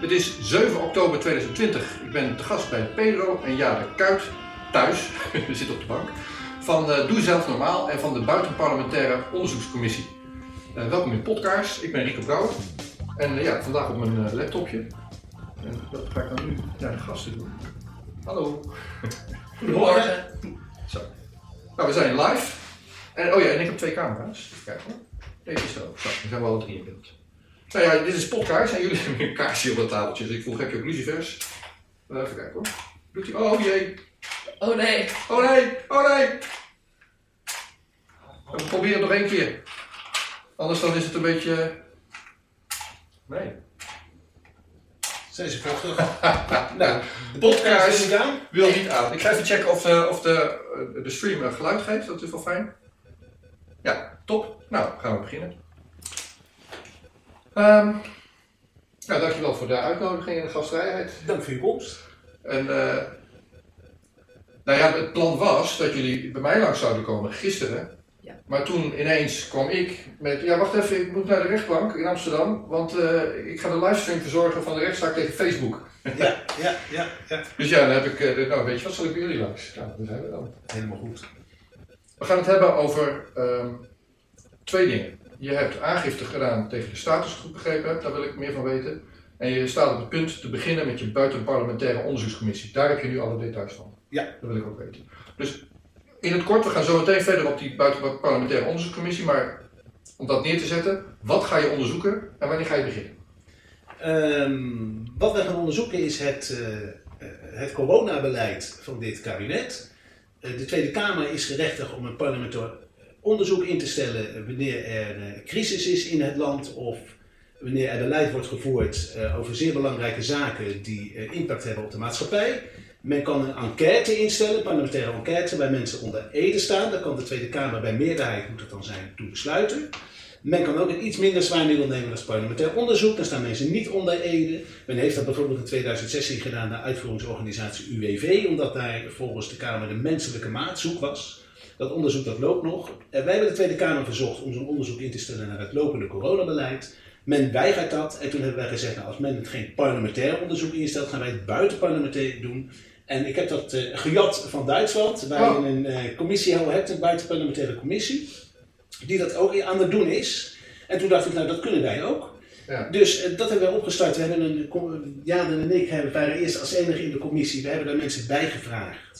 Het is 7 oktober 2020. Ik ben te gast bij Pedro en Jade Kuit thuis, we zitten op de bank, van uh, Doe Zelf Normaal en van de Buitenparlementaire Onderzoekscommissie. Uh, welkom in Podcast. Ik ben Rico Brouwer en uh, ja, vandaag op mijn laptopje. En dat ga ik dan nu naar de gasten doen. Hallo. Goedemorgen. Zo. Nou, we zijn live. En, oh ja, en ik heb twee camera's. Kijk hoor. Deze zo. Zo, we zijn wel drie in beeld. Nou ja, dit is podcast en jullie hebben een kaarsje op het tafeltje. Dus ik vroeg, heb je ook lucifers? Uh, even kijken hoor. Doet hij? Oh jee. Oh nee. Oh nee. Oh nee. We proberen het nog één keer. Anders dan is het een beetje... Nee. Zijn ze terug? nou, de podcast wil niet aan. Ik ga even checken of de, of de, de stream geluid geeft. Dat is wel fijn. Ja, top. Nou, gaan we beginnen. Um, nou, dankjewel voor de uitnodiging en de gastvrijheid. Dank voor je komst. En uh, nou ja, het plan was dat jullie bij mij langs zouden komen gisteren. Ja. Maar toen ineens kwam ik met, ja wacht even, ik moet naar de rechtbank in Amsterdam, want uh, ik ga de livestream verzorgen van de rechtszaak tegen Facebook. Ja, ja, ja. ja. Dus ja, dan heb ik, uh, nou weet je wat, zal ik bij jullie langs? Nou, daar zijn we dan. Helemaal goed. We gaan het hebben over um, twee dingen. Je hebt aangifte gedaan tegen de statusgroep, begrepen heb, daar wil ik meer van weten. En je staat op het punt te beginnen met je buitenparlementaire onderzoekscommissie. Daar heb je nu alle details van. Ja. Dat wil ik ook weten. Dus in het kort, we gaan zo meteen verder op die buitenparlementaire onderzoekscommissie. Maar om dat neer te zetten, wat ga je onderzoeken en wanneer ga je beginnen? Um, wat we gaan onderzoeken is het, uh, het coronabeleid van dit kabinet. Uh, de Tweede Kamer is gerechtigd om een parlementair onderzoek in te stellen wanneer er een crisis is in het land of wanneer er beleid wordt gevoerd uh, over zeer belangrijke zaken die uh, impact hebben op de maatschappij. Men kan een enquête instellen, een parlementaire enquête, waar mensen onder ede staan. Daar kan de Tweede Kamer bij meerderheid, moet het dan zijn, toe besluiten. Men kan ook een iets minder zwaar middel nemen als parlementair onderzoek. Dan staan mensen niet onder ede. Men heeft dat bijvoorbeeld in 2016 gedaan naar uitvoeringsorganisatie UWV, omdat daar volgens de Kamer de menselijke maat zoek was. Dat onderzoek dat loopt nog. En wij hebben de Tweede Kamer verzocht om zo'n onderzoek in te stellen naar het lopende coronabeleid. Men weigert dat en toen hebben wij gezegd, nou, als men het geen parlementair onderzoek instelt, gaan wij het buitenparlementair doen. En ik heb dat uh, gejat van Duitsland, waar je een uh, commissie hebt, een buitenparlementaire commissie, die dat ook aan het doen is. En toen dacht ik, nou dat kunnen wij ook. Ja. Dus uh, dat hebben wij opgestart. We hebben een, Jan en ik hebben, waren eerst als enige in de commissie, we hebben daar mensen bij gevraagd.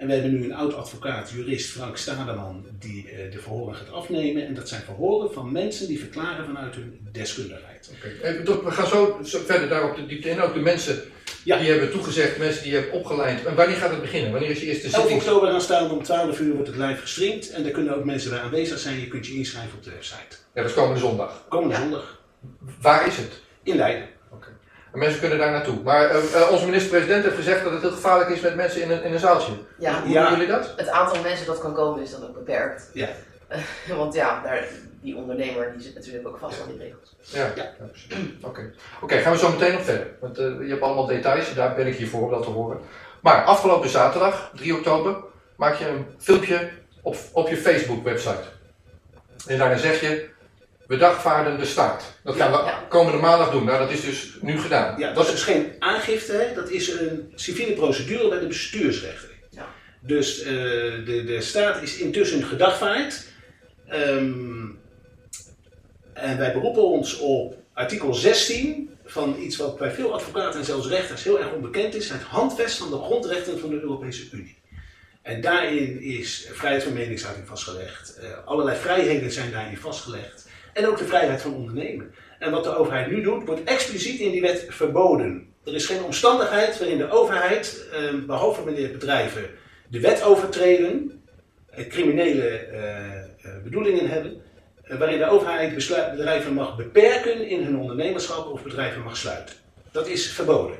En we hebben nu een oud advocaat, jurist Frank Stademan, die uh, de verhoren gaat afnemen. En dat zijn verhoren van mensen die verklaren vanuit hun deskundigheid. Oké, okay. we gaan zo, verder daarop de diepte in. Ook de mensen ja. die hebben toegezegd, mensen die je hebt opgeleid. En wanneer gaat het beginnen? Wanneer is de eerste zitting? 11 oktober aanstaande om 12 uur wordt het live gestreamd. En daar kunnen ook mensen bij aanwezig zijn. Je kunt je inschrijven op de website. Ja, dat is komende zondag. Komende ja. zondag. Waar is het? In Leiden. En mensen kunnen daar naartoe. Maar uh, onze minister-president heeft gezegd dat het heel gevaarlijk is met mensen in een, in een zaaltje. Ja, hoe ja. doen jullie dat? Het aantal mensen dat kan komen is dan ook beperkt. Ja. want ja, daar, die ondernemer die zit natuurlijk ook vast aan die regels. Ja, ja. oké. Okay. okay. gaan we zo meteen nog verder. Want uh, je hebt allemaal details, daar ben ik hier voor om dat te horen. Maar afgelopen zaterdag, 3 oktober, maak je een filmpje op, op je Facebook-website. En daarin zeg je, we dagvaarden de staat. Dat gaan we komende maandag doen. Nou, dat is dus nu gedaan. Ja, dat is dus geen aangifte, dat is een civiele procedure bij de bestuursrechter. Ja. Dus uh, de, de staat is intussen gedagvaard. Um, en wij beroepen ons op artikel 16 van iets wat bij veel advocaten en zelfs rechters heel erg onbekend is: het handvest van de grondrechten van de Europese Unie. En daarin is vrijheid van meningsuiting vastgelegd. Uh, allerlei vrijheden zijn daarin vastgelegd. En ook de vrijheid van ondernemen. En wat de overheid nu doet, wordt expliciet in die wet verboden. Er is geen omstandigheid waarin de overheid, eh, behalve wanneer bedrijven de wet overtreden, eh, criminele eh, bedoelingen hebben, waarin de overheid bedrijven mag beperken in hun ondernemerschap of bedrijven mag sluiten. Dat is verboden.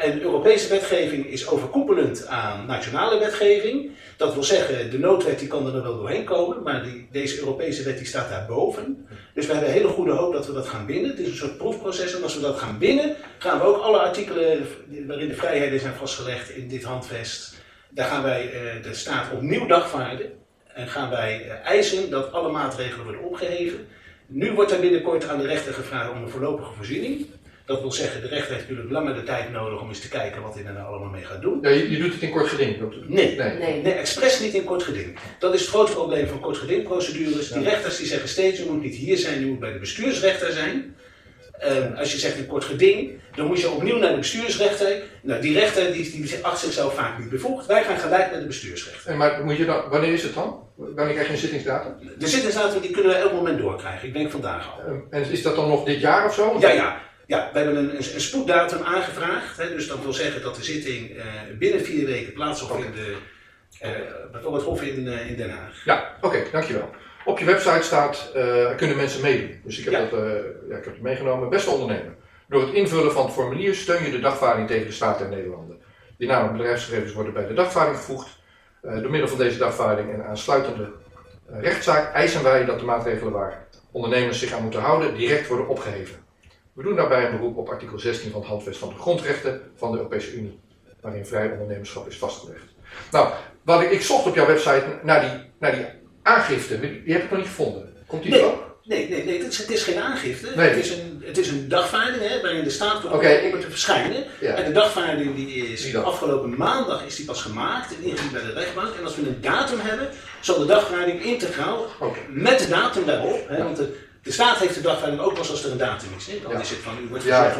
En Europese wetgeving is overkoepelend aan nationale wetgeving. Dat wil zeggen, de noodwet die kan er wel doorheen komen, maar die, deze Europese wet die staat daarboven. Dus we hebben hele goede hoop dat we dat gaan binnen. Het is een soort proefproces en als we dat gaan binnen, gaan we ook alle artikelen waarin de vrijheden zijn vastgelegd in dit handvest, daar gaan wij eh, de staat opnieuw dagvaarden. En gaan wij eh, eisen dat alle maatregelen worden opgeheven. Nu wordt er binnenkort aan de rechter gevraagd om een voorlopige voorziening. Dat wil zeggen, de rechter heeft natuurlijk langer de tijd nodig om eens te kijken wat hij er nou allemaal mee gaat doen. Ja, je, je doet het in kort geding. dokter. Nee, Nee. Nee. Nee, expres niet in kort geding. Dat is het grote probleem van kort gedingprocedures. Die Ja. rechters die zeggen steeds, je moet niet hier zijn, je moet bij de bestuursrechter zijn. Ehm, als je zegt in kort geding, dan moet je opnieuw naar de bestuursrechter. Nou, die rechter die, die acht zichzelf vaak niet bevoegd. Wij gaan gelijk naar de bestuursrechter. En maar moet je dan, wanneer is het dan? Wanneer krijg je een zittingsdatum? De zittingsdatum die kunnen we elk moment doorkrijgen. Ik denk vandaag al. Ehm, En is dat dan nog dit jaar of zo? Ja, ja. Ja, we hebben een, spoeddatum aangevraagd. Hè, dus dat wil zeggen dat de zitting eh, binnen vier weken plaatsvindt in de, eh, bijvoorbeeld Hof in, eh, in Den Haag. Ja, oké, dankjewel. Op je website staat, eh, kunnen mensen meedoen. Dus ik heb, Ja. dat, eh, ja, ik heb het meegenomen. Beste ondernemer. Door het invullen van het formulier steun je de dagvaarding tegen de staat der Nederlanden. Die namen en bedrijfsgegevens worden bij de dagvaarding gevoegd. Eh, door middel van deze dagvaarding en aansluitende eh, rechtszaak eisen wij dat de maatregelen waar ondernemers zich aan moeten houden direct worden opgeheven. We doen daarbij een beroep op artikel 16 van het Handvest van de Grondrechten van de Europese Unie, waarin vrij ondernemerschap is vastgelegd. Nou, wat ik, ik zocht op jouw website naar die, naar die aangifte, die heb ik nog niet gevonden. Komt die Nee. ook? Nee, nee, nee het, is, het is geen aangifte. Nee. Het, is een, het is een dagvaarding hè, waarin de staat om het te verschijnen. Ja. En de dagvaarding die is dat. afgelopen maandag is die pas gemaakt en ingediend bij de rechtbank. En als we een datum hebben, zal de dagvaarding integraal met de datum daarop. Hè, want de, de staat heeft de dagvaarding ook pas als er een datum is. Hè. Dan Ja. is het van u wordt Ja.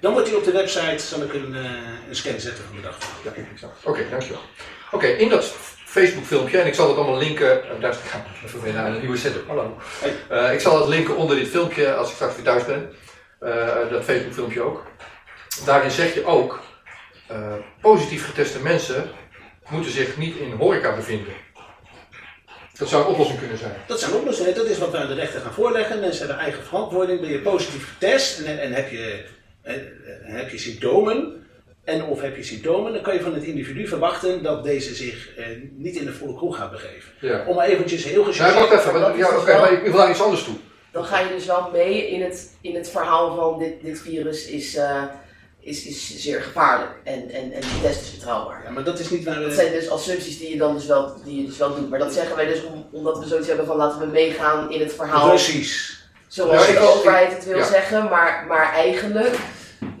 Dan wordt die op de website, zal ik een, eh, een scan zetten van de dagvaarding. Ja, exact. Oké, dankjewel. Oké, in dat Facebook filmpje, en ik zal het allemaal linken, eh, daar gaan we even weer naar een nieuwe setup. Hallo. Eh, ik zal het linken onder dit filmpje als ik straks weer thuis ben. Dat Facebook filmpje ook. Daarin zeg je ook, positief geteste mensen moeten zich niet in horeca bevinden. Dat zou een oplossing kunnen zijn. Dat zijn oplossingen. Dat is wat we aan de rechter gaan voorleggen. Mensen hebben eigen verantwoording. Ben je positief getest en, en heb, je, en, en heb je symptomen, en of heb je symptomen, dan kan je van het individu verwachten dat deze zich eh, niet in de volle kroeg gaat begeven. Ja. Om maar eventjes heel Ja, gechargeerd... wacht even. Ja, oké, maar ik wil daar iets anders toe. Dan ga je dus wel mee in het, in het verhaal van dit, dit virus is, eh, is, is zeer gevaarlijk en, en, en de test is betrouwbaar. Ja, maar dat is niet waar Dat we... zijn dus assumpties die je dan dus wel, die je dus wel doet. Maar dat zeggen wij dus om, omdat we zoiets hebben van laten we meegaan in het verhaal Precies. zoals Ja, ik- de overheid het wil ja. zeggen. Maar, maar eigenlijk,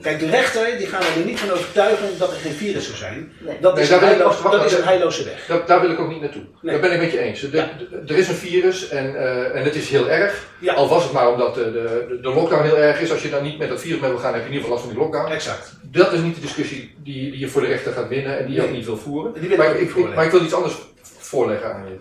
Kijk, de rechter die gaan er niet van overtuigen dat er geen virus zou zijn. nee. Dat is, een, wacht, dat is een heilloze weg. Dat, daar wil ik ook niet naartoe. Nee. Daar ben ik met je eens. Er, Ja. is een virus en, eh, en het is heel erg. Ja. Al was het maar omdat de, de, de lockdown heel erg is. Als je dan niet met dat virus mee wil gaan, heb je in ieder geval last van die lockdown. Exact. Dat is niet de discussie die, die je voor de rechter gaat winnen en die je ook niet wil voeren. Maar, ik, maar ik wil iets anders voorleggen aan je.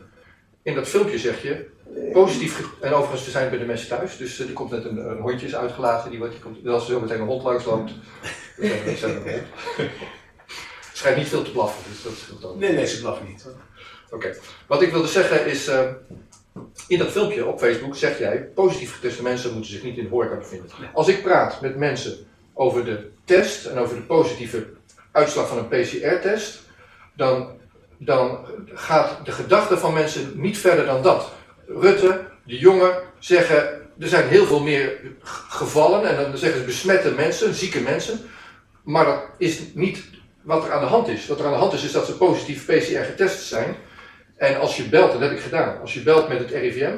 In dat filmpje zeg je, positief, ge- en overigens we zijn bij de mensen thuis, dus eh, er komt net een, een hondje is uitgelaten, die, wordt, die komt, als er zo meteen een hond langs loopt, dan zijn we- een hond. Het schijnt niet veel te blaffen, dus dat scheelt ook. Nee, nee, ze blaffen niet. Oké, wat ik wilde zeggen is, eh, in dat filmpje op Facebook zeg jij, positief geteste mensen moeten zich niet in de horeca bevinden. Als ik praat met mensen over de test en over de positieve uitslag van een PCR-test, dan, dan gaat de gedachte van mensen niet verder dan dat. Rutte, de jongen zeggen, er zijn heel veel meer gevallen en dan zeggen ze besmette mensen, zieke mensen, maar dat is niet wat er aan de hand is. Wat er aan de hand is, is dat ze positief PCR getest zijn. En als je belt, dat heb ik gedaan, als je belt met het RIVM,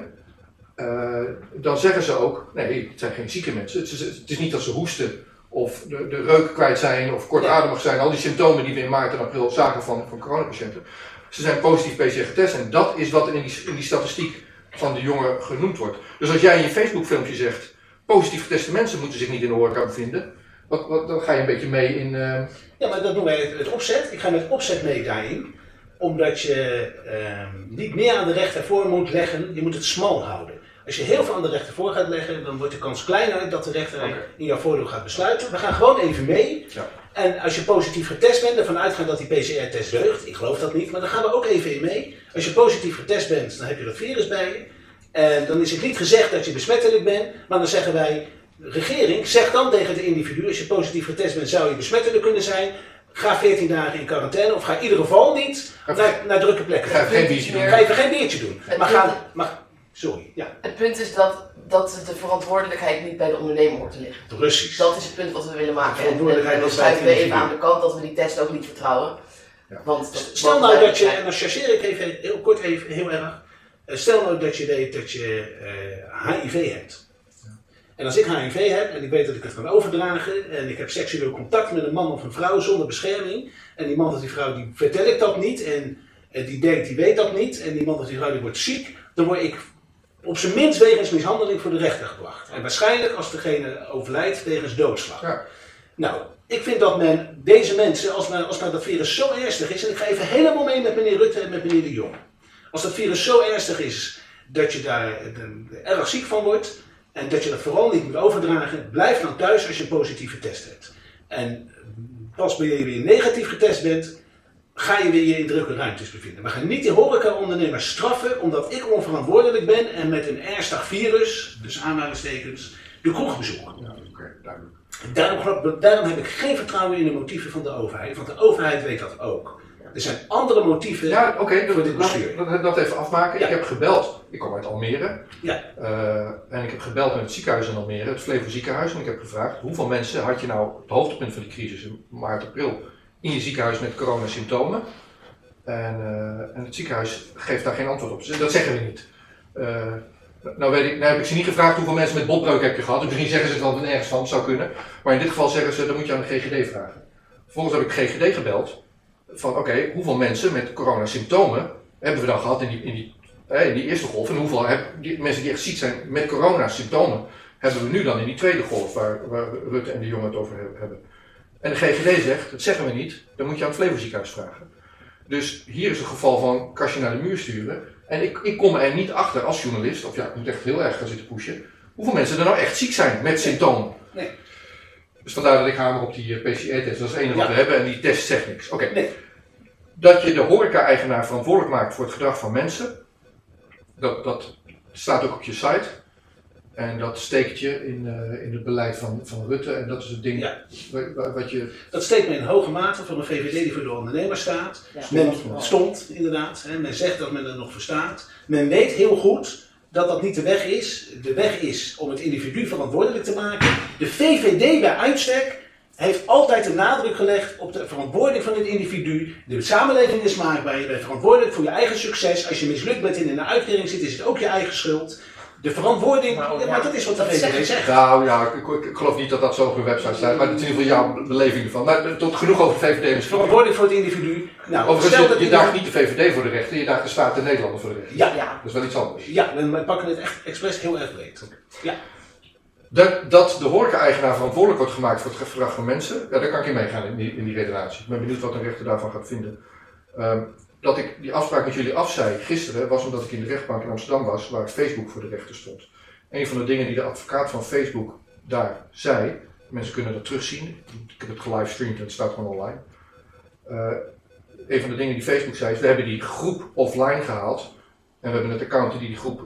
eh, dan zeggen ze ook, nee, het zijn geen zieke mensen. Het is, niet dat ze hoesten of de, de reuk kwijt zijn of kortademig zijn. Al die symptomen die we in maart en april zagen van, van coronapatiënten. Ze zijn positief PCR getest en dat is wat in die, in die statistiek van de jongen genoemd wordt. Dus als jij in je Facebook filmpje zegt, positief geteste mensen moeten zich niet in de horeca bevinden, wat, wat, dan ga je een beetje mee in... eh, Ja, maar dat noemen wij het, het opzet. Ik ga met opzet mee daarin. Omdat je ehm, niet meer aan de rechter voor moet leggen. Je moet het smal houden. Als je heel veel aan de rechter voor gaat leggen, dan wordt de kans kleiner dat de rechter in jouw voordeel gaat besluiten. We gaan gewoon even mee. Ja. En als je positief getest bent, ervan uitgaan dat die PCR-test deugt. Ik geloof dat niet, maar dan gaan we ook even in mee. Als je positief getest bent, dan heb je dat virus bij je. En dan is het niet gezegd dat je besmettelijk bent, maar dan zeggen wij, regering, zeg dan tegen het individu, als je positief getest bent, zou je besmettelijk kunnen zijn. Ga 14 dagen in quarantaine of ga in ieder geval niet naar, naar drukke plekken. Ga geen biertje doen. Ga even geen biertje doen. Maar ga, maar, sorry, ja, Het punt is dat, dat de verantwoordelijkheid niet bij de ondernemer hoort te liggen. Precies. Dat is het punt wat we willen De maken. En, en, schuiven we even aan de kant dat we die test ook niet vertrouwen. Ja. Want dat Stel nou dat je, en dan chargeer ik even heel kort even heel erg. Eh, Stel nou dat je weet dat je eh, HIV hebt. En als ik HIV heb en ik weet dat ik het kan overdragen en ik heb seksueel contact met een man of een vrouw zonder bescherming en die man of die vrouw die vertel ik dat niet en, en die denkt die weet dat niet en die man of die vrouw die wordt ziek, dan word ik op zijn minst wegens mishandeling voor de rechter gebracht. En waarschijnlijk als degene overlijdt wegens doodslag. Ja. Nou, ik vind dat men deze mensen, als, men, als nou dat virus zo ernstig is, en ik ga even helemaal mee met meneer Rutte en met meneer De Jong. Als dat virus zo ernstig is dat je daar eh, erg ziek van wordt en dat je dat vooral niet moet overdragen, blijf dan thuis als je een positieve test hebt. En pas wanneer je weer negatief getest bent, ga je weer je in drukke ruimtes bevinden. We gaan niet die horeca-ondernemers straffen omdat ik onverantwoordelijk ben en met een ernstig virus, dus aanhalingstekens, de kroeg bezoek. Ja, duidelijk. Daarom, daarom heb ik geen vertrouwen in de motieven van de overheid, want de overheid weet dat ook. Er zijn andere motieven Ja, oké, voor dat, dit laat bestuur. ik dat, even afmaken. Ja. Ik heb gebeld, ik kom uit Almere, Ja, eh, en ik heb gebeld met het ziekenhuis in Almere, het Flevo ziekenhuis, en ik heb gevraagd hoeveel mensen had je nou het hoogtepunt van die crisis in maart, april in je ziekenhuis met coronasymptomen. En, eh, en het ziekenhuis geeft daar geen antwoord op. Ze- Dat zeggen we niet. Eh, nou, weet ik, nou heb ik ze niet gevraagd hoeveel mensen met botbreuk heb je gehad. Dus misschien zeggen ze het wel nergens van, zou kunnen. Maar in dit geval zeggen ze, dan moet je aan de GGD vragen. Vervolgens heb ik GGD gebeld. Van oké, hoeveel mensen met coronasymptomen hebben we dan gehad in die, in die, die eerste golf? En hoeveel die, mensen die echt ziek zijn met coronasymptomen hebben we nu dan in die tweede golf waar, waar Rutte en de jongen het over he- hebben? En de GGD zegt, dat zeggen we niet, dan moet je aan het Flevo ziekenhuis vragen. Dus hier is een geval van kastje naar de muur sturen. En ik, ik kom er niet achter als journalist, of ja, ik moet echt heel erg gaan zitten pushen, hoeveel mensen er nou echt ziek zijn met symptomen. Nee. Dus vandaar dat ik hamer op die eh, PCR-test. Dat is het enige wat Ja. we hebben en die test zegt niks. Oké. Nee. Dat je de horeca-eigenaar verantwoordelijk maakt voor het gedrag van mensen, dat, dat staat ook op je site. En dat steekt je in, eh, in het beleid van, van Rutte. En dat is het ding Ja. wat je. dat steekt me in hoge mate van een VVD die voor de ondernemer staat. Ja. Men Stond. inderdaad. Hè. Men zegt dat men het nog verstaat. Men weet heel goed dat dat niet de weg is. De weg is om het individu verantwoordelijk te maken. De VVD bij uitstek heeft altijd de nadruk gelegd op de verantwoording van het individu. De samenleving is maakbaar. Je bent verantwoordelijk voor je eigen succes. Als je mislukt bent en in een uitkering zit, is het ook je eigen schuld. De verantwoording, Nou, ja, maar dat is wat de VVD zegt. Nou ja, ik, ik, ik geloof niet dat dat zo op hun website staat. Maar dat is in ieder geval jouw beleving ervan. Maar tot genoeg over VVD misschien. Verantwoordelijk voor het individu. Nou, Overigens, stel je, dat je daagt niet de VVD voor de rechter, je daagt de Staat der Nederlanden voor de rechter. Ja, Ja. Dat is wel iets anders. ja, we pakken het echt expres heel erg breed. Ja. Dat, dat de horeca-eigenaar verantwoordelijk wordt gemaakt voor het gedrag van mensen, ja, daar kan ik in meegaan in die, in die redenatie. Ik ben benieuwd wat een rechter daarvan gaat vinden. Ehm, dat ik die afspraak met jullie afzei gisteren was omdat ik in de rechtbank in Amsterdam was, waar Facebook voor de rechter stond. Een van de dingen die de advocaat van Facebook daar zei, mensen kunnen dat terugzien, ik heb het gelivestreamd en het staat gewoon online. Eh, een van de dingen die Facebook zei is, we hebben die groep offline gehaald. En we hebben het account die die groep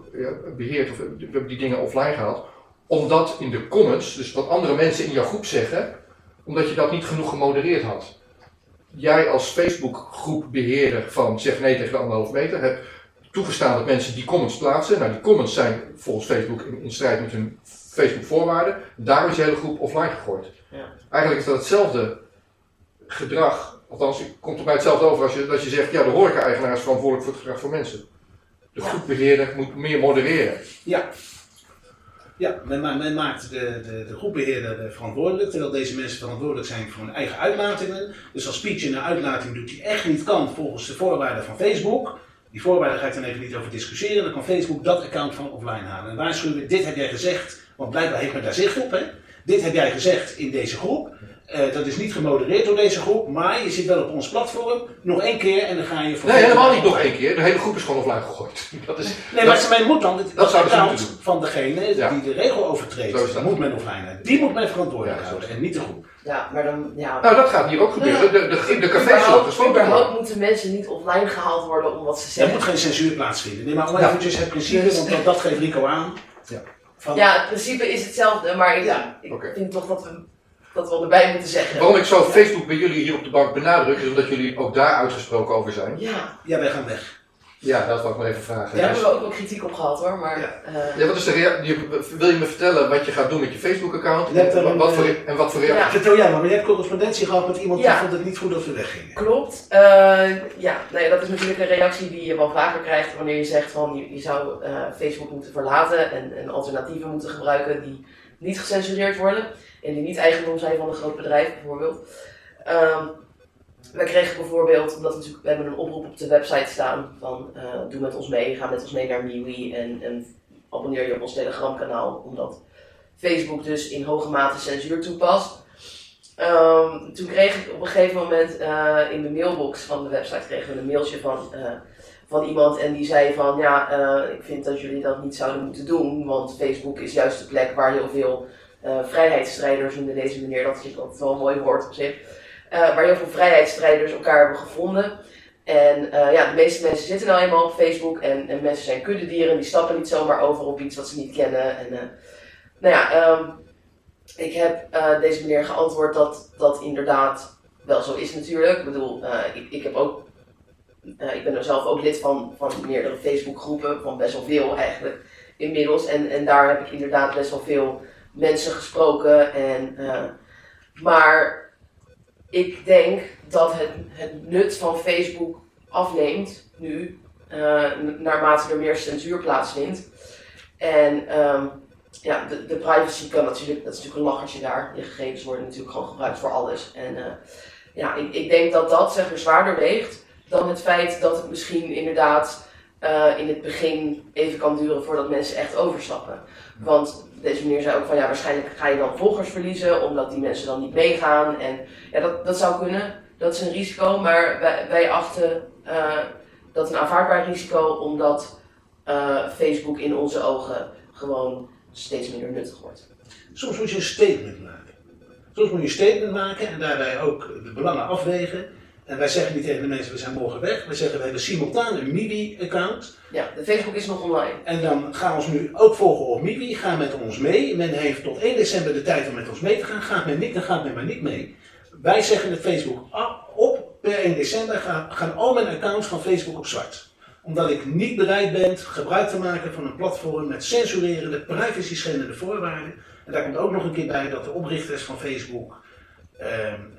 beheert, of we hebben die dingen offline gehaald omdat in de comments, dus wat andere mensen in jouw groep zeggen, omdat je dat niet genoeg gemodereerd had. Jij als Facebook groepbeheerder van zeg nee tegen de anderhalf meter hebt toegestaan dat mensen die comments plaatsen. Nou, die comments zijn volgens Facebook in, in strijd met hun Facebook voorwaarden. Daar is je hele groep offline gegooid. Ja. Eigenlijk is dat hetzelfde gedrag, althans het komt er bij hetzelfde over als je, dat je zegt, ja de horeca-eigenaar is verantwoordelijk voor het gedrag van mensen. De groepbeheerder moet meer modereren. Ja. Ja, men, men maakt de, de, de groepbeheerder eh, verantwoordelijk, terwijl deze mensen verantwoordelijk zijn voor hun eigen uitlatingen. Dus als Pietje een uitlating doet die echt niet kan volgens de voorwaarden van Facebook, die voorwaarden ga ik dan even niet over discussiëren, dan kan Facebook dat account van offline halen. En waarschuwen, dit heb jij gezegd, want blijkbaar heeft men daar zicht op, hè? Dit heb jij gezegd in deze groep. Eh, dat is niet gemodereerd door deze groep, maar je zit wel op ons platform. Nog één keer en dan ga je voor. Nee, helemaal niet nog één keer. De hele groep is gewoon offline gegooid. Dat is, Nee, maar ze- men moet dan het, dat account doen. van degene Ja. die de regel overtreedt, dat. moet men offline houden. Die moet men verantwoordelijk Ja, houden en niet de groep. Ja, maar dan, ja. nou, dat gaat hier ook gebeuren. De, de, de cafés überhaupt, moeten mensen niet offline gehaald worden om wat ze Er zeggen. moet geen censuur plaatsvinden. Nee, maar Ja. eventjes het principe, Dus- want dat, dat geeft Rico aan. Ja. Van, Ja, het principe is hetzelfde, maar ik, Ja, ik vind toch dat we, dat we erbij moeten zeggen. Waarom ik zo Facebook bij jullie hier op de bank benadruk, is omdat jullie ook daar uitgesproken over zijn. Ja, ja, wij gaan weg. Ja, dat wil ik maar even vragen. daar Dus- hebben we ook wel kritiek op gehad hoor, maar... Ja. eh, ja, wat is de wil je me vertellen wat je gaat doen met je Facebook-account? Er En, een, wat voor, eh, en wat voor reactie? Ja. Vertel jij maar, maar je hebt correspondentie gehad met iemand Ja. die vond het niet goed dat we weggingen. Klopt. Eh, ja, nou ja, dat is natuurlijk een reactie die je wel vaker krijgt wanneer je zegt van je, je zou eh, Facebook moeten verlaten en, en alternatieven moeten gebruiken die niet gecensureerd worden en die niet eigendom zijn van een groot bedrijf bijvoorbeeld. Um, wij kregen bijvoorbeeld, omdat we we hebben een oproep op de website staan van uh, doe met ons mee, ga met ons mee naar MiWi en, en abonneer je op ons Telegram kanaal, omdat Facebook dus in hoge mate censuur toepast. Um, toen kreeg ik op een gegeven moment uh, in de mailbox van de website kregen we een mailtje van, uh, van iemand en die zei van ja, ik vind dat jullie dat niet zouden moeten doen, want Facebook is juist de plek waar heel veel vrijheidsstrijders, noemde deze meneer, dat is altijd wel een mooi woord op zich, waar heel veel vrijheidsstrijders elkaar hebben gevonden. En ja, de meeste mensen zitten nou eenmaal op Facebook en, en mensen zijn kuddedieren, die stappen niet zomaar over op iets wat ze niet kennen. En, nou ja, um, ik heb uh, deze meneer geantwoord dat dat inderdaad wel zo is natuurlijk. Ik bedoel, uh, ik, ik heb ook, uh, ik ben er zelf ook lid van, van meerdere Facebookgroepen, van best wel veel eigenlijk inmiddels. En, en daar heb ik inderdaad best wel veel mensen gesproken. En, maar ik denk dat het, het nut van Facebook afneemt nu, naarmate er meer censuur plaatsvindt. En um, ja, de, de privacy kan natuurlijk, dat is natuurlijk een lachertje daar. Je gegevens worden natuurlijk gewoon gebruikt voor alles. En uh, ja, ik, ik denk dat dat zeg maar zwaarder weegt dan het feit dat het misschien inderdaad in het begin even kan duren voordat mensen echt overstappen. Want deze meneer zei ook van ja, waarschijnlijk ga je dan volgers verliezen omdat die mensen dan niet meegaan. En ja, dat, dat zou kunnen. Dat is een risico, maar wij, wij achten uh, dat een aanvaardbaar risico omdat Facebook in onze ogen gewoon steeds minder nuttig wordt. Soms moet je een statement maken. Soms moet je een statement maken en daarbij ook de belangen afwegen. En wij zeggen niet tegen de mensen, we zijn morgen weg. Wij zeggen, we hebben simultaan een MIBI-account. Ja, de Facebook is nog online. En dan gaan we ons nu ook volgen op MIBI. Ga met ons mee. Men heeft tot 1 december de tijd om met ons mee te gaan. Gaat men niet, dan gaat men maar niet mee. Wij zeggen de Facebook op per 1 december gaan, gaan al mijn accounts van Facebook op zwart omdat ik niet bereid ben gebruik te maken van een platform met censurerende, privacy schendende voorwaarden. En daar komt ook nog een keer bij dat de oprichters van Facebook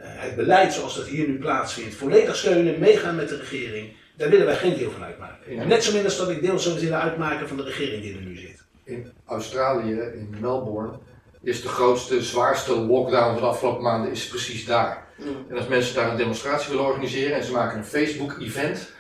het beleid zoals dat hier nu plaatsvindt volledig steunen, meegaan met de regering. Daar willen wij geen deel van uitmaken. Net zo min als dat ik deel zou willen uitmaken van de regering die er nu zit. In Australië, in Melbourne, is de grootste, zwaarste lockdown van de afgelopen maanden is precies daar. Mm. En als mensen daar een demonstratie willen organiseren en ze maken een Facebook-event,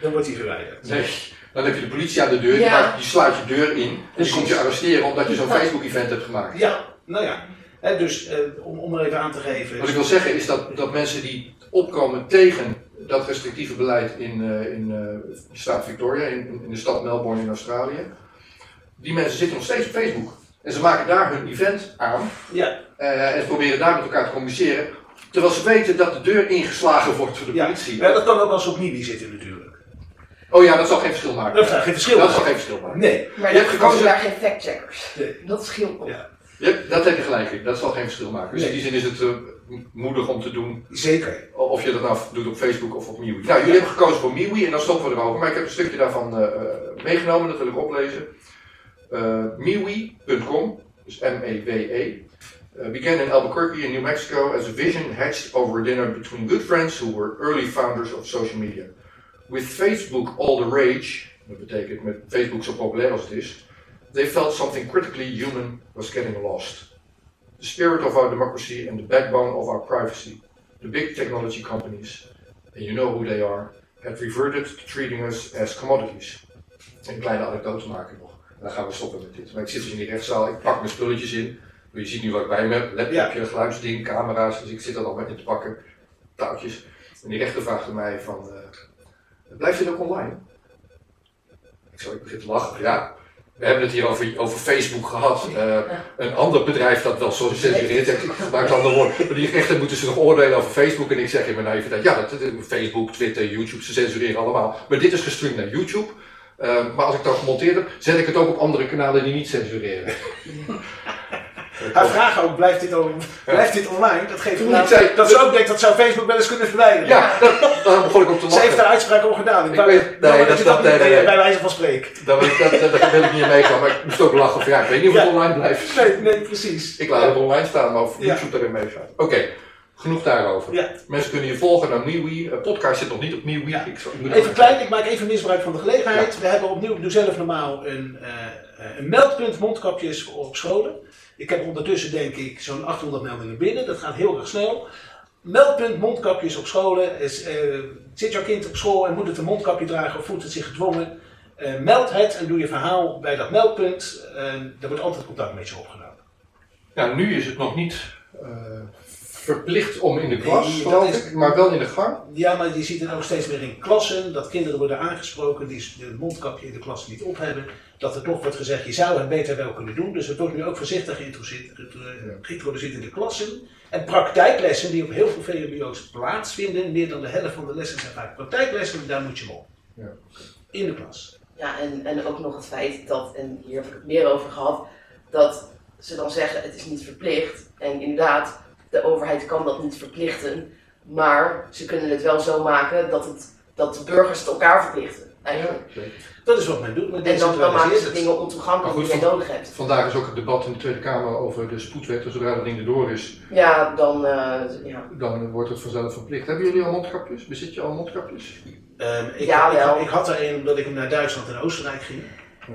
dan wordt hij verwijderd. Nee, dan heb je de politie aan de deur, ja. die, sluit je deur in en die komt je arresteren omdat je zo'n Facebook-event hebt gemaakt. Ja, nou ja. Dus uh, om, om er even aan te geven. Wat ik wil zeggen is dat, dat mensen die opkomen tegen dat restrictieve beleid in, uh, in uh, de staat Victoria, in, in, de stad Melbourne in Australië, die mensen zitten nog steeds op Facebook. En ze maken daar hun event aan ja. en proberen daar met elkaar te communiceren. Terwijl ze weten dat de deur ingeslagen wordt door de politie. Ja, dat kan ook als ze op MIDI zitten natuurlijk. Oh ja, dat zal geen verschil maken. Dat zal geen verschil dat zal geen verschil maken. Nee. Maar je hebt gekozen daar geen factcheckers. Nee. Dat scheelt. Ja. Ja, dat heb je gelijk in. Dat zal geen verschil maken. Dus in die zin is het uh, moedig om te doen. Zeker. Of je dat nou doet op Facebook of op MeWe. Nou, jullie hebben gekozen voor MeWe en dan stoppen we erover. Maar ik heb een stukje daarvan uh, meegenomen, dat wil ik oplezen. Uh, MeWe.com, dus M-E-W-E. Uh, began in Albuquerque in New Mexico as a vision hatched over dinner between good friends who were early founders of social media. With Facebook all the rage, dat betekent met Facebook zo populair als het is, they felt something critically human was getting lost. The spirit of our democracy and the backbone of our privacy. The big technology companies, and you know who they are, have reverted to treating us as commodities. Een kleine anekdote maken nog. En dan gaan we stoppen met dit. Maar ik zit dus in die rechtszaal, ik pak mijn spulletjes in. Je ziet nu wat ik bij me heb, laptopje, ja. geluidsding, camera's. Dus ik zit er al met in te pakken, touwtjes. En die rechter vraagt mij van, uh, Blijft dit ook online? Ik zou ik begin te lachen. Ja, we hebben het hier over, over Facebook gehad. Uh, een ander bedrijf dat wel censureert heeft gebruikt andere woorden. Maar die rechter moeten ze nog oordelen over Facebook. En ik zeg in mijn naïviteit, ja, dat, Facebook, Twitter, YouTube, ze censureren allemaal. Maar dit is gestreamd naar YouTube. Uh, maar als ik dat gemonteerd heb, zet ik het ook op andere kanalen die niet censureren. Hij vraagt ook, blijft dit, blijft dit online? Dat geeft hem zei, dat ze ook denkt, dat zou Facebook wel eens kunnen verwijderen. Ja, dat, daar begon ik op te lachen. Ze heeft daar uitspraak over gedaan. Ik, ik weet, nee, dat, dat, nee, nee, bij wijze van spreken. Daar wil ik, dat, dat, wil ik niet meegaan, maar ik moest ook lachen van ja, ik weet niet of het online blijft. Nee, nee, precies. Ik laat het online staan, maar of YouTube erin meegaat. Oké. Okay. Genoeg daarover. Ja. Mensen kunnen je volgen naar MeWe. Een podcast zit nog niet op MeWe. Ja. even klein, ik maak even misbruik van de gelegenheid. Ja. We hebben opnieuw, doe zelf normaal, een, uh, een meldpunt mondkapjes op scholen. Ik heb ondertussen denk ik zo'n 800 meldingen binnen. Dat gaat heel erg snel. Meldpunt mondkapjes op scholen. Is, eh, zit jouw kind op school en moet het een mondkapje dragen of voelt het zich gedwongen? Eh, meld het en doe je verhaal bij dat meldpunt. En daar wordt altijd contact met je opgenomen. Ja, nu is het nog niet eh, verplicht om in de klas, Nee, dat is- ik, maar wel in de gang. Ja, maar je ziet het ook steeds meer in klassen, dat kinderen worden aangesproken die het mondkapje in de klas niet op hebben. Dat er toch wordt gezegd, je zou het beter wel kunnen doen. Dus het wordt nu ook voorzichtig geïntroduceerd in de klassen. En praktijklessen die op heel veel VMBO's plaatsvinden, meer dan de helft van de lessen zijn vaak praktijklessen, daar moet je op. Ja. In de klas. Ja, en, en ook nog het feit dat, en hier heb ik het meer over gehad, dat ze dan zeggen het is niet verplicht. En inderdaad, de overheid kan dat niet verplichten, maar ze kunnen het wel zo maken dat, het, dat de burgers het elkaar verplichten. Eigenlijk. Dat is wat men doet. Men En dan, dan maken ze dingen ontoegankelijk die je nodig hebt. Vandaag is ook het debat in de Tweede Kamer over de spoedwet. Dus zodra dat ding erdoor is, Ja, dan, eh, ja. dan wordt het vanzelf verplicht. Hebben jullie al mondkapjes? Bezit je al mondkapjes? Ehm, ik, Ja, ik, wel. ik had er een omdat ik naar Duitsland en Oostenrijk ging.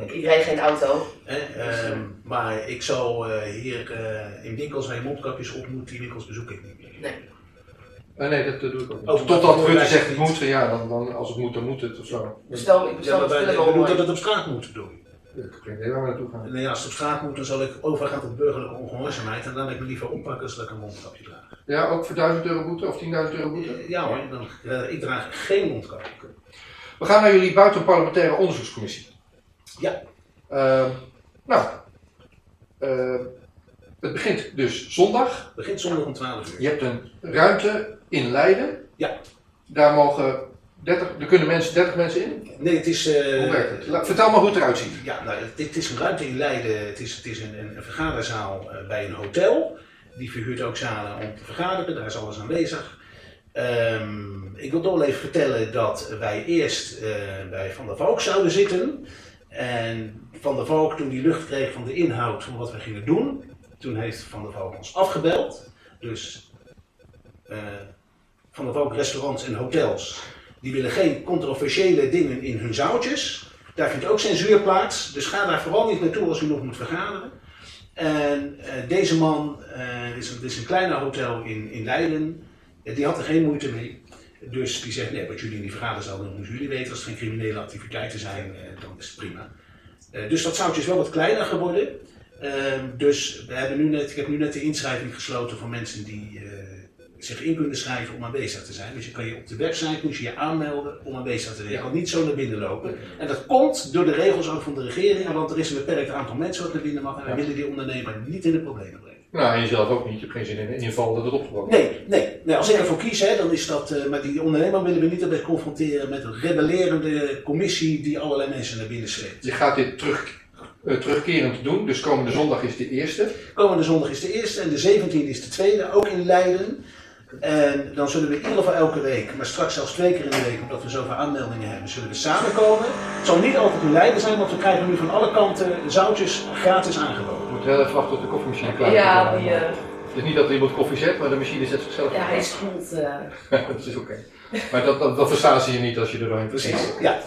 Ik, rijd geen auto. Ehm, maar ik zou eh, hier eh, in winkels je mondkapjes op moet, die winkels bezoek ik niet meer. Nee. Eh, nee, dat eh, doe ik ook niet. Oh, Totdat dat Rutte zegt het moet, ja, dan, dan, als het moet, dan moet het of zo. Bestel, ik Ja, bestel maar mijn wij wel bedoelt dat het op straat moet doen. Heb waar we naartoe gaan. Nee, als het op straat moet, dan zal ik overgaan tot burgerlijke ongehoorzaamheid en dan laat ik me liever oppakken zodat ik een mondkapje draag. Ja, ook voor 1000 euro boete of 10.000 euro boete? Eh, Ja hoor, dan, eh, ik draag geen mondkapje. We gaan naar jullie buitenparlementaire onderzoekscommissie. Ja. Ehm, nou, ehm, het begint dus zondag. Het begint zondag om 12 uur. Je hebt een ruimte in Leiden. Ja. Daar mogen 30, er kunnen mensen, 30 mensen in. Nee, het is... eh, Hoe werkt het? La- Vertel maar hoe het eruit ziet. Ja, nou, het, het is een ruimte in Leiden. Het is, het is een, een, een vergaderzaal eh, bij een hotel. Die verhuurt ook zalen om te vergaderen. Daar is alles aanwezig. Ehm, ik wil toch even vertellen dat wij eerst eh, bij Van der Valk zouden zitten. En Van der Valk, toen die lucht kreeg van de inhoud van wat we gingen doen, toen heeft Van der Valk ons afgebeld. Dus eh, Van der Valk restaurants en hotels, die willen geen controversiële dingen in hun zaaltjes. Daar vindt ook censuur plaats, dus ga daar vooral niet naartoe als u nog moet vergaderen. En eh, deze man, eh, is, een, het is een kleiner hotel in, in Leiden, die had er geen moeite mee. Dus die zegt, nee, wat jullie in die vergaderzaal doen, moeten jullie weten. Als het geen criminele activiteiten zijn, eh, dan is het prima. Eh, dus dat zaaltje is wel wat kleiner geworden. Ehm, dus we hebben nu net, ik heb nu net de inschrijving gesloten voor mensen die eh, zich in kunnen schrijven om aanwezig te zijn. Dus je kan je op de website moet je, je aanmelden om aanwezig te zijn. Je kan niet zo naar binnen lopen. En dat komt door de regels ook van de regering, want er is een beperkt aantal mensen wat naar binnen mag. En we Ja. willen die ondernemer niet in de problemen brengen. Nou, en jezelf ook niet. Je hebt geen zin in een inval dat het opgebroken Nee, nee, nee. Als ik ervoor kies, hè, dan is dat. eh, maar die ondernemer willen we niet erbij confronteren met een rebellerende commissie die allerlei mensen naar binnen sleept. Je gaat dit terug, eh, terugkerend doen. Dus komende zondag is de eerste. Komende zondag is de eerste en de 17e is de tweede, ook in Leiden. En dan zullen we in ieder geval elke week, maar straks zelfs twee keer in de week, omdat we zoveel aanmeldingen hebben, zullen we samenkomen. Het zal niet altijd in Leiden zijn, want we krijgen nu van alle kanten zoutjes gratis aangeboden. Even wachten tot de koffiemachine klaar is. Ja, die, eh, Het is niet dat er iemand koffie zet, maar de machine zet zichzelf. ja, hij spoelt. eh, dat is oké. Maar dat, dat, dat verstaan ze je niet als je er doorheen Precies. precies. Ja,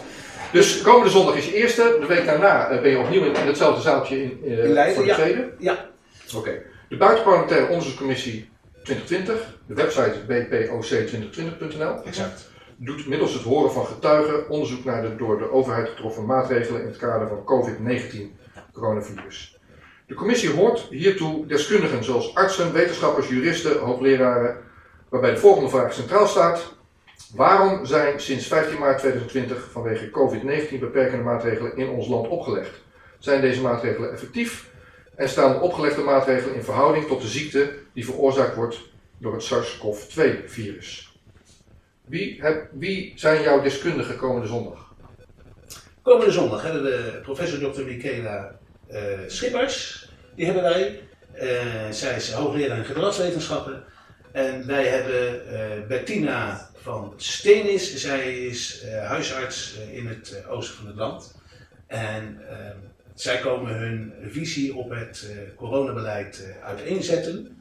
Dus komende zondag is je eerste. De week daarna eh, ben je opnieuw in, in hetzelfde zaaltje in, eh, In Leiden, voor de ja. tweede. ja. Oké. De Buitenparlementaire Onderzoekscommissie 2020, de website bpoc2020.nl, exact. doet middels het horen van getuigen onderzoek naar de door de overheid getroffen maatregelen in het kader van COVID-19 coronavirus. De commissie hoort hiertoe deskundigen zoals artsen, wetenschappers, juristen, hoogleraren, waarbij de volgende vraag centraal staat. Waarom zijn sinds 15 maart 2020 vanwege COVID-19 beperkende maatregelen in ons land opgelegd? Zijn deze maatregelen effectief en staan de opgelegde maatregelen in verhouding tot de ziekte die veroorzaakt wordt door het SARS-CoV-2-virus? Wie, wie zijn jouw deskundigen komende zondag? Komende zondag hebben we professor Dr. Michaela Schippers. Die hebben wij. Eh, zij is hoogleraar in gedragswetenschappen. En wij hebben eh, Bettina van Steenis. Zij is eh, huisarts eh, in het eh, oosten van het land. En eh, zij komen hun visie op het eh, coronabeleid eh, uiteenzetten.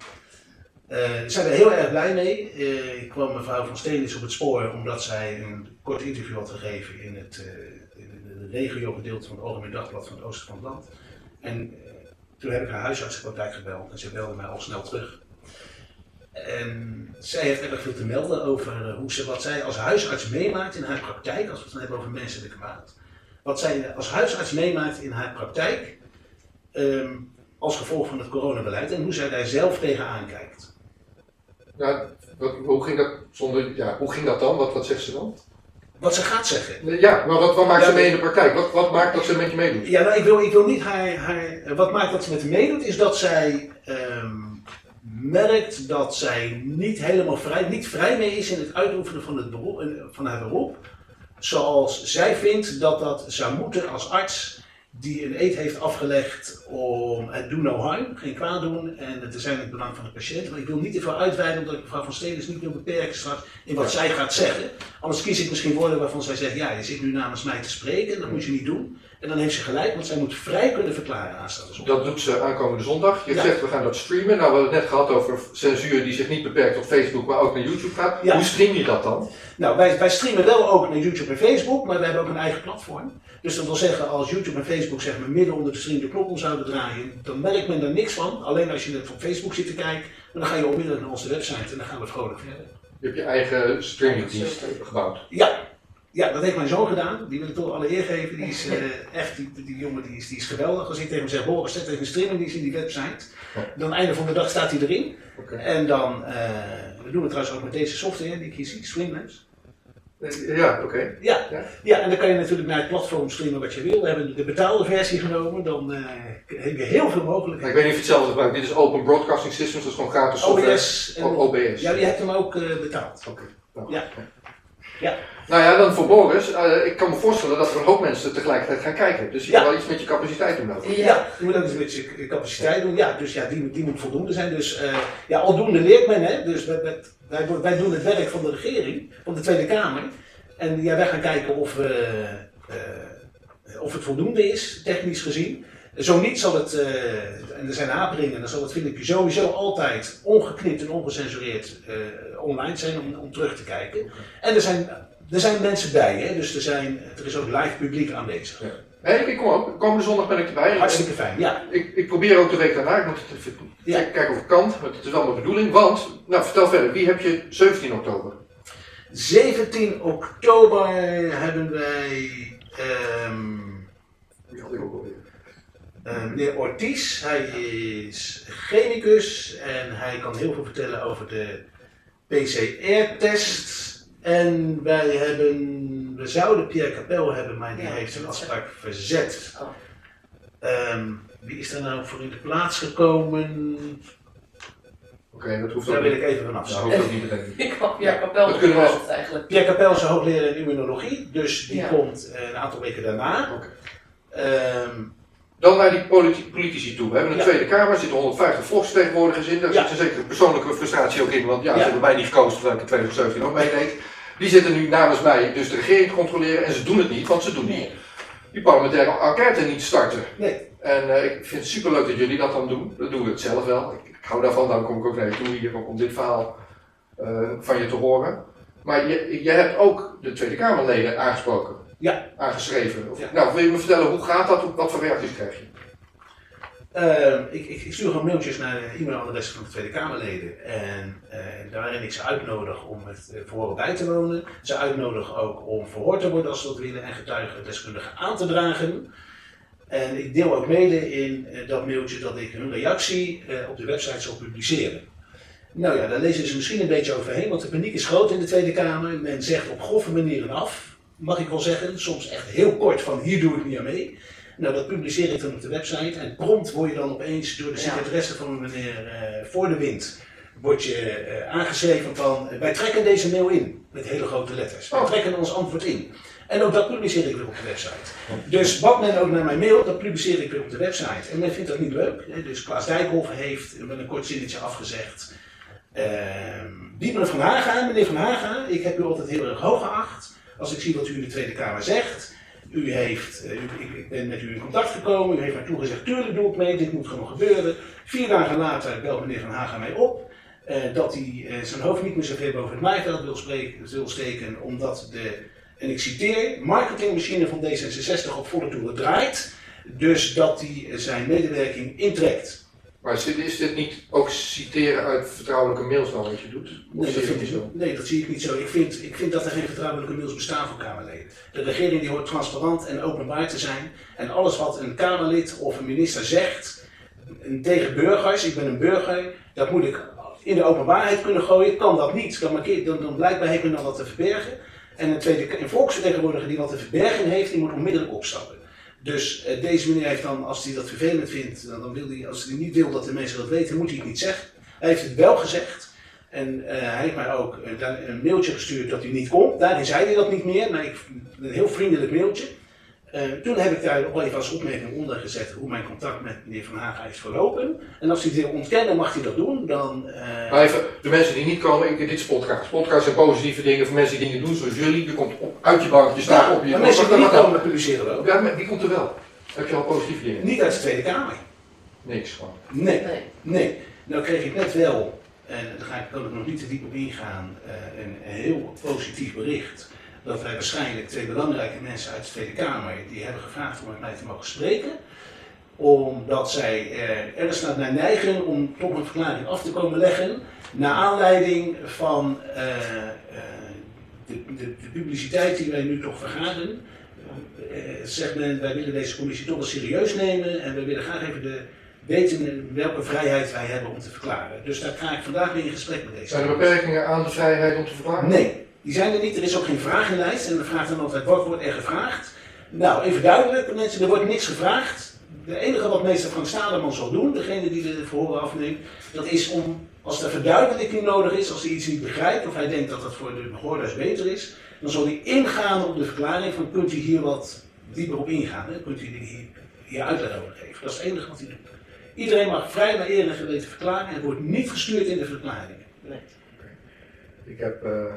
Eh, Daar zijn we heel erg blij mee. Eh, ik kwam mevrouw van Steenis op het spoor omdat zij een kort interview had gegeven in het, eh, in het van het Algemeen Dagblad van het oosten van het land. En eh, Toen heb ik haar huisartsenpraktijk gebeld en ze belde mij al snel terug. En zij heeft erg veel te melden over eh, hoe ze, wat zij als huisarts meemaakt in haar praktijk, als we het dan hebben over menselijke kwaad. Wat zij als huisarts meemaakt in haar praktijk ehm, als gevolg van het coronabeleid en hoe zij daar zelf tegenaan kijkt. Wat, hoe, ging dat hoe ging dat dan? Wat, wat zegt ze dan? Wat ze gaat zeggen. Ja, maar wat, wat maakt Ja, ze mee in de praktijk? Wat, wat maakt dat ze met je meedoet? Ja, nou, ik, wil, ik wil niet haar, haar. Wat maakt dat ze met meedoet, is dat zij ehm, merkt dat zij niet helemaal vrij, niet vrij mee is in het uitoefenen van, het beroep, eh, van haar beroep. Zoals zij vindt dat dat zou moeten als arts die een eed heeft afgelegd om het do no harm, geen kwaad doen en het zijn in het belang van de patiënt. Maar ik wil niet te veel uitweiden omdat ik mevrouw van Stedens niet wil beperken straks in wat zij gaat zeggen. Anders kies ik misschien woorden waarvan zij zegt, ja je zit nu namens mij te spreken en dat moet je niet doen. En dan heeft ze gelijk, want zij moet vrij kunnen verklaren aanstaande zondag. Dat doet ze aankomende zondag. Je Ja. zegt we gaan dat streamen. Nou, we hebben het net gehad over censuur die zich niet beperkt tot Facebook, maar ook naar YouTube gaat. Ja. Hoe stream je dat dan? Nou, wij, wij streamen wel ook naar YouTube en Facebook, maar we hebben ook een eigen platform. Dus dat wil zeggen, als YouTube en Facebook zeg maar midden onder de stream de om zouden draaien, dan merkt men er niks van. Alleen als je het op Facebook zit te kijken, dan ga je onmiddellijk naar onze website en dan gaan we vrolijk verder. Je hebt je eigen streamingdienst gebouwd. Ja, ja, dat heeft mijn zoon gedaan. Die wil ik toch alle eer geven. Die is eh, echt, die, die jongen die is, die is geweldig. Als ik tegen hem zeg, Boris, zet even een streamingdienst in die website. Dan aan het einde van de dag staat hij erin. Oké. En dan, eh we doen het trouwens ook met deze software die ik hier zie, Streamlabs. Ja, oké. Ja. Ja. Ja. en dan kan je natuurlijk naar het platform streamen wat je wil. We hebben de betaalde versie genomen, dan eh, heb je heel veel Nou, ik mogelijkheden. weet niet of je hetzelfde gebruikt. Dit is Open Broadcasting Systems, dat is gewoon gratis software. OBS. En OBS. Ja, die hebt hem ook eh, betaald. Oké. Nou, Ja. oké. Ja. Nou ja, dan voor Boris. eh, ik kan me voorstellen dat er een hoop mensen tegelijkertijd gaan kijken. Dus je Ja. kan wel iets met je capaciteit doen. Ja, je moet ook eens met je capaciteit doen. Ja, dus ja, die, die moet voldoende zijn. Dus eh, ja, aldoende leert men, hè. Dus wij, wij, wij, wij doen het werk van de regering, van de Tweede Kamer. En ja, wij gaan kijken of, we, eh, of het voldoende is, technisch gezien. Zo niet zal het, eh, en er zijn haperingen, dan zal het filmpje sowieso altijd ongeknipt en ongecensureerd eh, online zijn om, om terug te kijken. En er zijn, er zijn mensen bij, hè. Dus er, zijn, er is ook live publiek aanwezig. Nee, ik kom ook. Komende zondag ben ik erbij. Hartstikke fijn, ja. Ik, ik probeer ook de week daarna. Ik moet het even Ja. kijken of ik kan. Maar het is wel mijn bedoeling. Want, nou vertel verder. Wie heb je 17 oktober? 17 oktober hebben wij ehm, Wie had ik ook alweer? Eh, meneer Ortiz. Hij is chemicus en hij kan heel veel vertellen over de PCR-test. En wij hebben, we zouden Pierre Capel hebben, maar die Ja, heeft zijn dat afspraak verzet. Oh. Ehm, wie is er nou voor in de plaats gekomen? Oké, dat hoeft Daar ook wil niet. ik even vanaf Ja, zijn. hoeft ook niet meteen. Ik had ja, Dat kunnen we- geplaatst eigenlijk. Pierre Capel is een hoogleraar in immunologie, dus die Ja. komt een aantal weken daarna. Oké. Ehm, Dan naar die politi- politici toe. We hebben een Ja. Tweede Kamer, er zitten 150 volksvertegenwoordigers in. Daar Ja. zit een zekere persoonlijke frustratie ook in, want ja, ze hebben mij niet gekozen terwijl ik in 2017 ook meedeed. Die zitten nu namens mij dus de regering te controleren en ze doen het niet, want ze doen Nee. die parlementaire enquête niet starten. nee, En eh, ik vind het superleuk dat jullie dat dan doen. Dat doen we het zelf wel. Ik, ik hou daarvan, daarom kom ik ook naar je toe hier om dit verhaal eh, van je te horen. Maar je, je hebt ook de Tweede Kamerleden aangesproken. Ja. Aangeschreven. Of- Ja. Nou, wil je me vertellen, hoe gaat dat? Wat voor reacties krijg je? Ehm, ik, ik, ik stuur gewoon mailtjes naar e-mailadressen van de Tweede Kamerleden. En eh, daarin ik ze uitnodig om het uh, verhoor bij te wonen. Ze uitnodig ook om verhoord te worden als ze dat willen en getuigen deskundigen aan te dragen. En ik deel ook mede in eh, dat mailtje dat ik hun reactie eh, op de website zal publiceren. Nou ja, daar lezen ze misschien een beetje overheen, want de paniek is groot in de Tweede Kamer. Men zegt op grove manieren af, mag ik wel zeggen. Soms echt heel kort van hier doe ik niet aan mee. Nou, dat publiceer ik dan op de website en prompt word je dan opeens door de secretaresse van meneer eh, Voor de Wind word je eh, aangeschreven van eh, wij trekken deze mail in met hele grote letters. Wij Oh. trekken ons antwoord in. En ook dat publiceer ik weer op de website. Dus wat men ook naar mijn mail, dat publiceer ik weer op de website. En men vindt dat niet leuk. hè. Dus Klaas Dijkhoff heeft met een kort zinnetje afgezegd. Ehm Dieper van Haga, meneer Van Haga, ik heb u altijd heel erg hoog geacht. Als ik zie wat u in de Tweede Kamer zegt. U heeft, eh, ik, ik ben met u in contact gekomen, u heeft mij toegezegd, tuurlijk doe ik mee, dit moet gewoon gebeuren. Vier dagen later belt meneer Van Haga mij op. eh, dat hij eh, zijn hoofd niet meer zo ver boven het maaiveld wil, spreken, wil steken, omdat de, en ik citeer, marketingmachine van D66 op volle toeren draait. Dus dat hij zijn medewerking intrekt. Maar is dit, niet ook citeren uit vertrouwelijke mails dan wat je doet? Of Nee dat, vind niet ik, zo? nee, dat zie ik niet zo. Ik vind, ik vind dat er geen vertrouwelijke mails bestaan voor Kamerleden. De regering die hoort transparant en openbaar te zijn. En alles wat een Kamerlid of een minister zegt en tegen burgers, ik ben een burger, dat moet ik in de openbaarheid kunnen gooien. Kan dat niet, dan, markeer, dan, dan blijkbaar heeft men dan wat te verbergen. En een, tweede, een volksvertegenwoordiger die wat te verbergen heeft, die moet onmiddellijk opstappen. Dus eh, deze meneer heeft dan, als hij dat vervelend vindt, dan, dan wil hij, als hij niet wil dat de mensen dat weten, moet hij het niet zeggen. Hij heeft het wel gezegd. En eh, hij heeft mij ook een mailtje gestuurd dat hij niet komt. Daarin zei hij dat niet meer, maar ik, een heel vriendelijk mailtje. Eh, toen heb ik daar nog even als opmerking onder gezet hoe mijn contact met meneer Van Haga is verlopen. En als hij het wil ontkennen, mag hij dat doen. Dan, eh, Maar even, de mensen die niet komen, ik, dit is podcast. Podcast zijn positieve dingen voor mensen die dingen doen zoals jullie. Je komt op, uit je bank, je staat op. Je, maar mensen die niet komen, publiceren we ook. Ja, maar die komt er wel. Heb je al positieve dingen? Niet uit de Tweede Kamer. Niks gewoon. Nee. Nee. Nee, nou kreeg ik net wel, en daar ga ik, kan ik nog niet te diep op ingaan, eh, een, een heel positief bericht. Dat wij waarschijnlijk twee belangrijke mensen uit de Tweede Kamer, die hebben gevraagd om met mij te mogen spreken. Omdat zij er ergens naar neigen om toch een verklaring af te komen leggen. Naar aanleiding van eh, eh, de, de, de publiciteit die wij nu toch vergaderen. Eh, zegt men, wij willen deze commissie toch wel serieus nemen en we willen graag even de, weten welke vrijheid wij hebben om te verklaren. Dus daar ga ik vandaag weer in gesprek met deze Zijn er beperkingen aan de vrijheid om te verklaren? Nee, die zijn er niet. Er is ook geen vragenlijst. En dan vraagt dan altijd, wat wordt er gevraagd? Nou, even duidelijk, mensen, er wordt niks gevraagd. De enige wat meester Frank Staderman zal doen, degene die de verhoren afneemt, dat is om, als er verduidelijking nodig is, als hij iets niet begrijpt, of hij denkt dat dat voor de behoorders beter is, dan zal hij ingaan op de verklaring van, kunt u hier wat dieper op ingaan? Hè? Kunt u hier, hier uitleg over geven? Dat is het enige wat hij doet. Iedereen mag vrij naar eer en geweten verklaren en het wordt niet gestuurd in de verklaringen. Nee. Ik, heb, eh,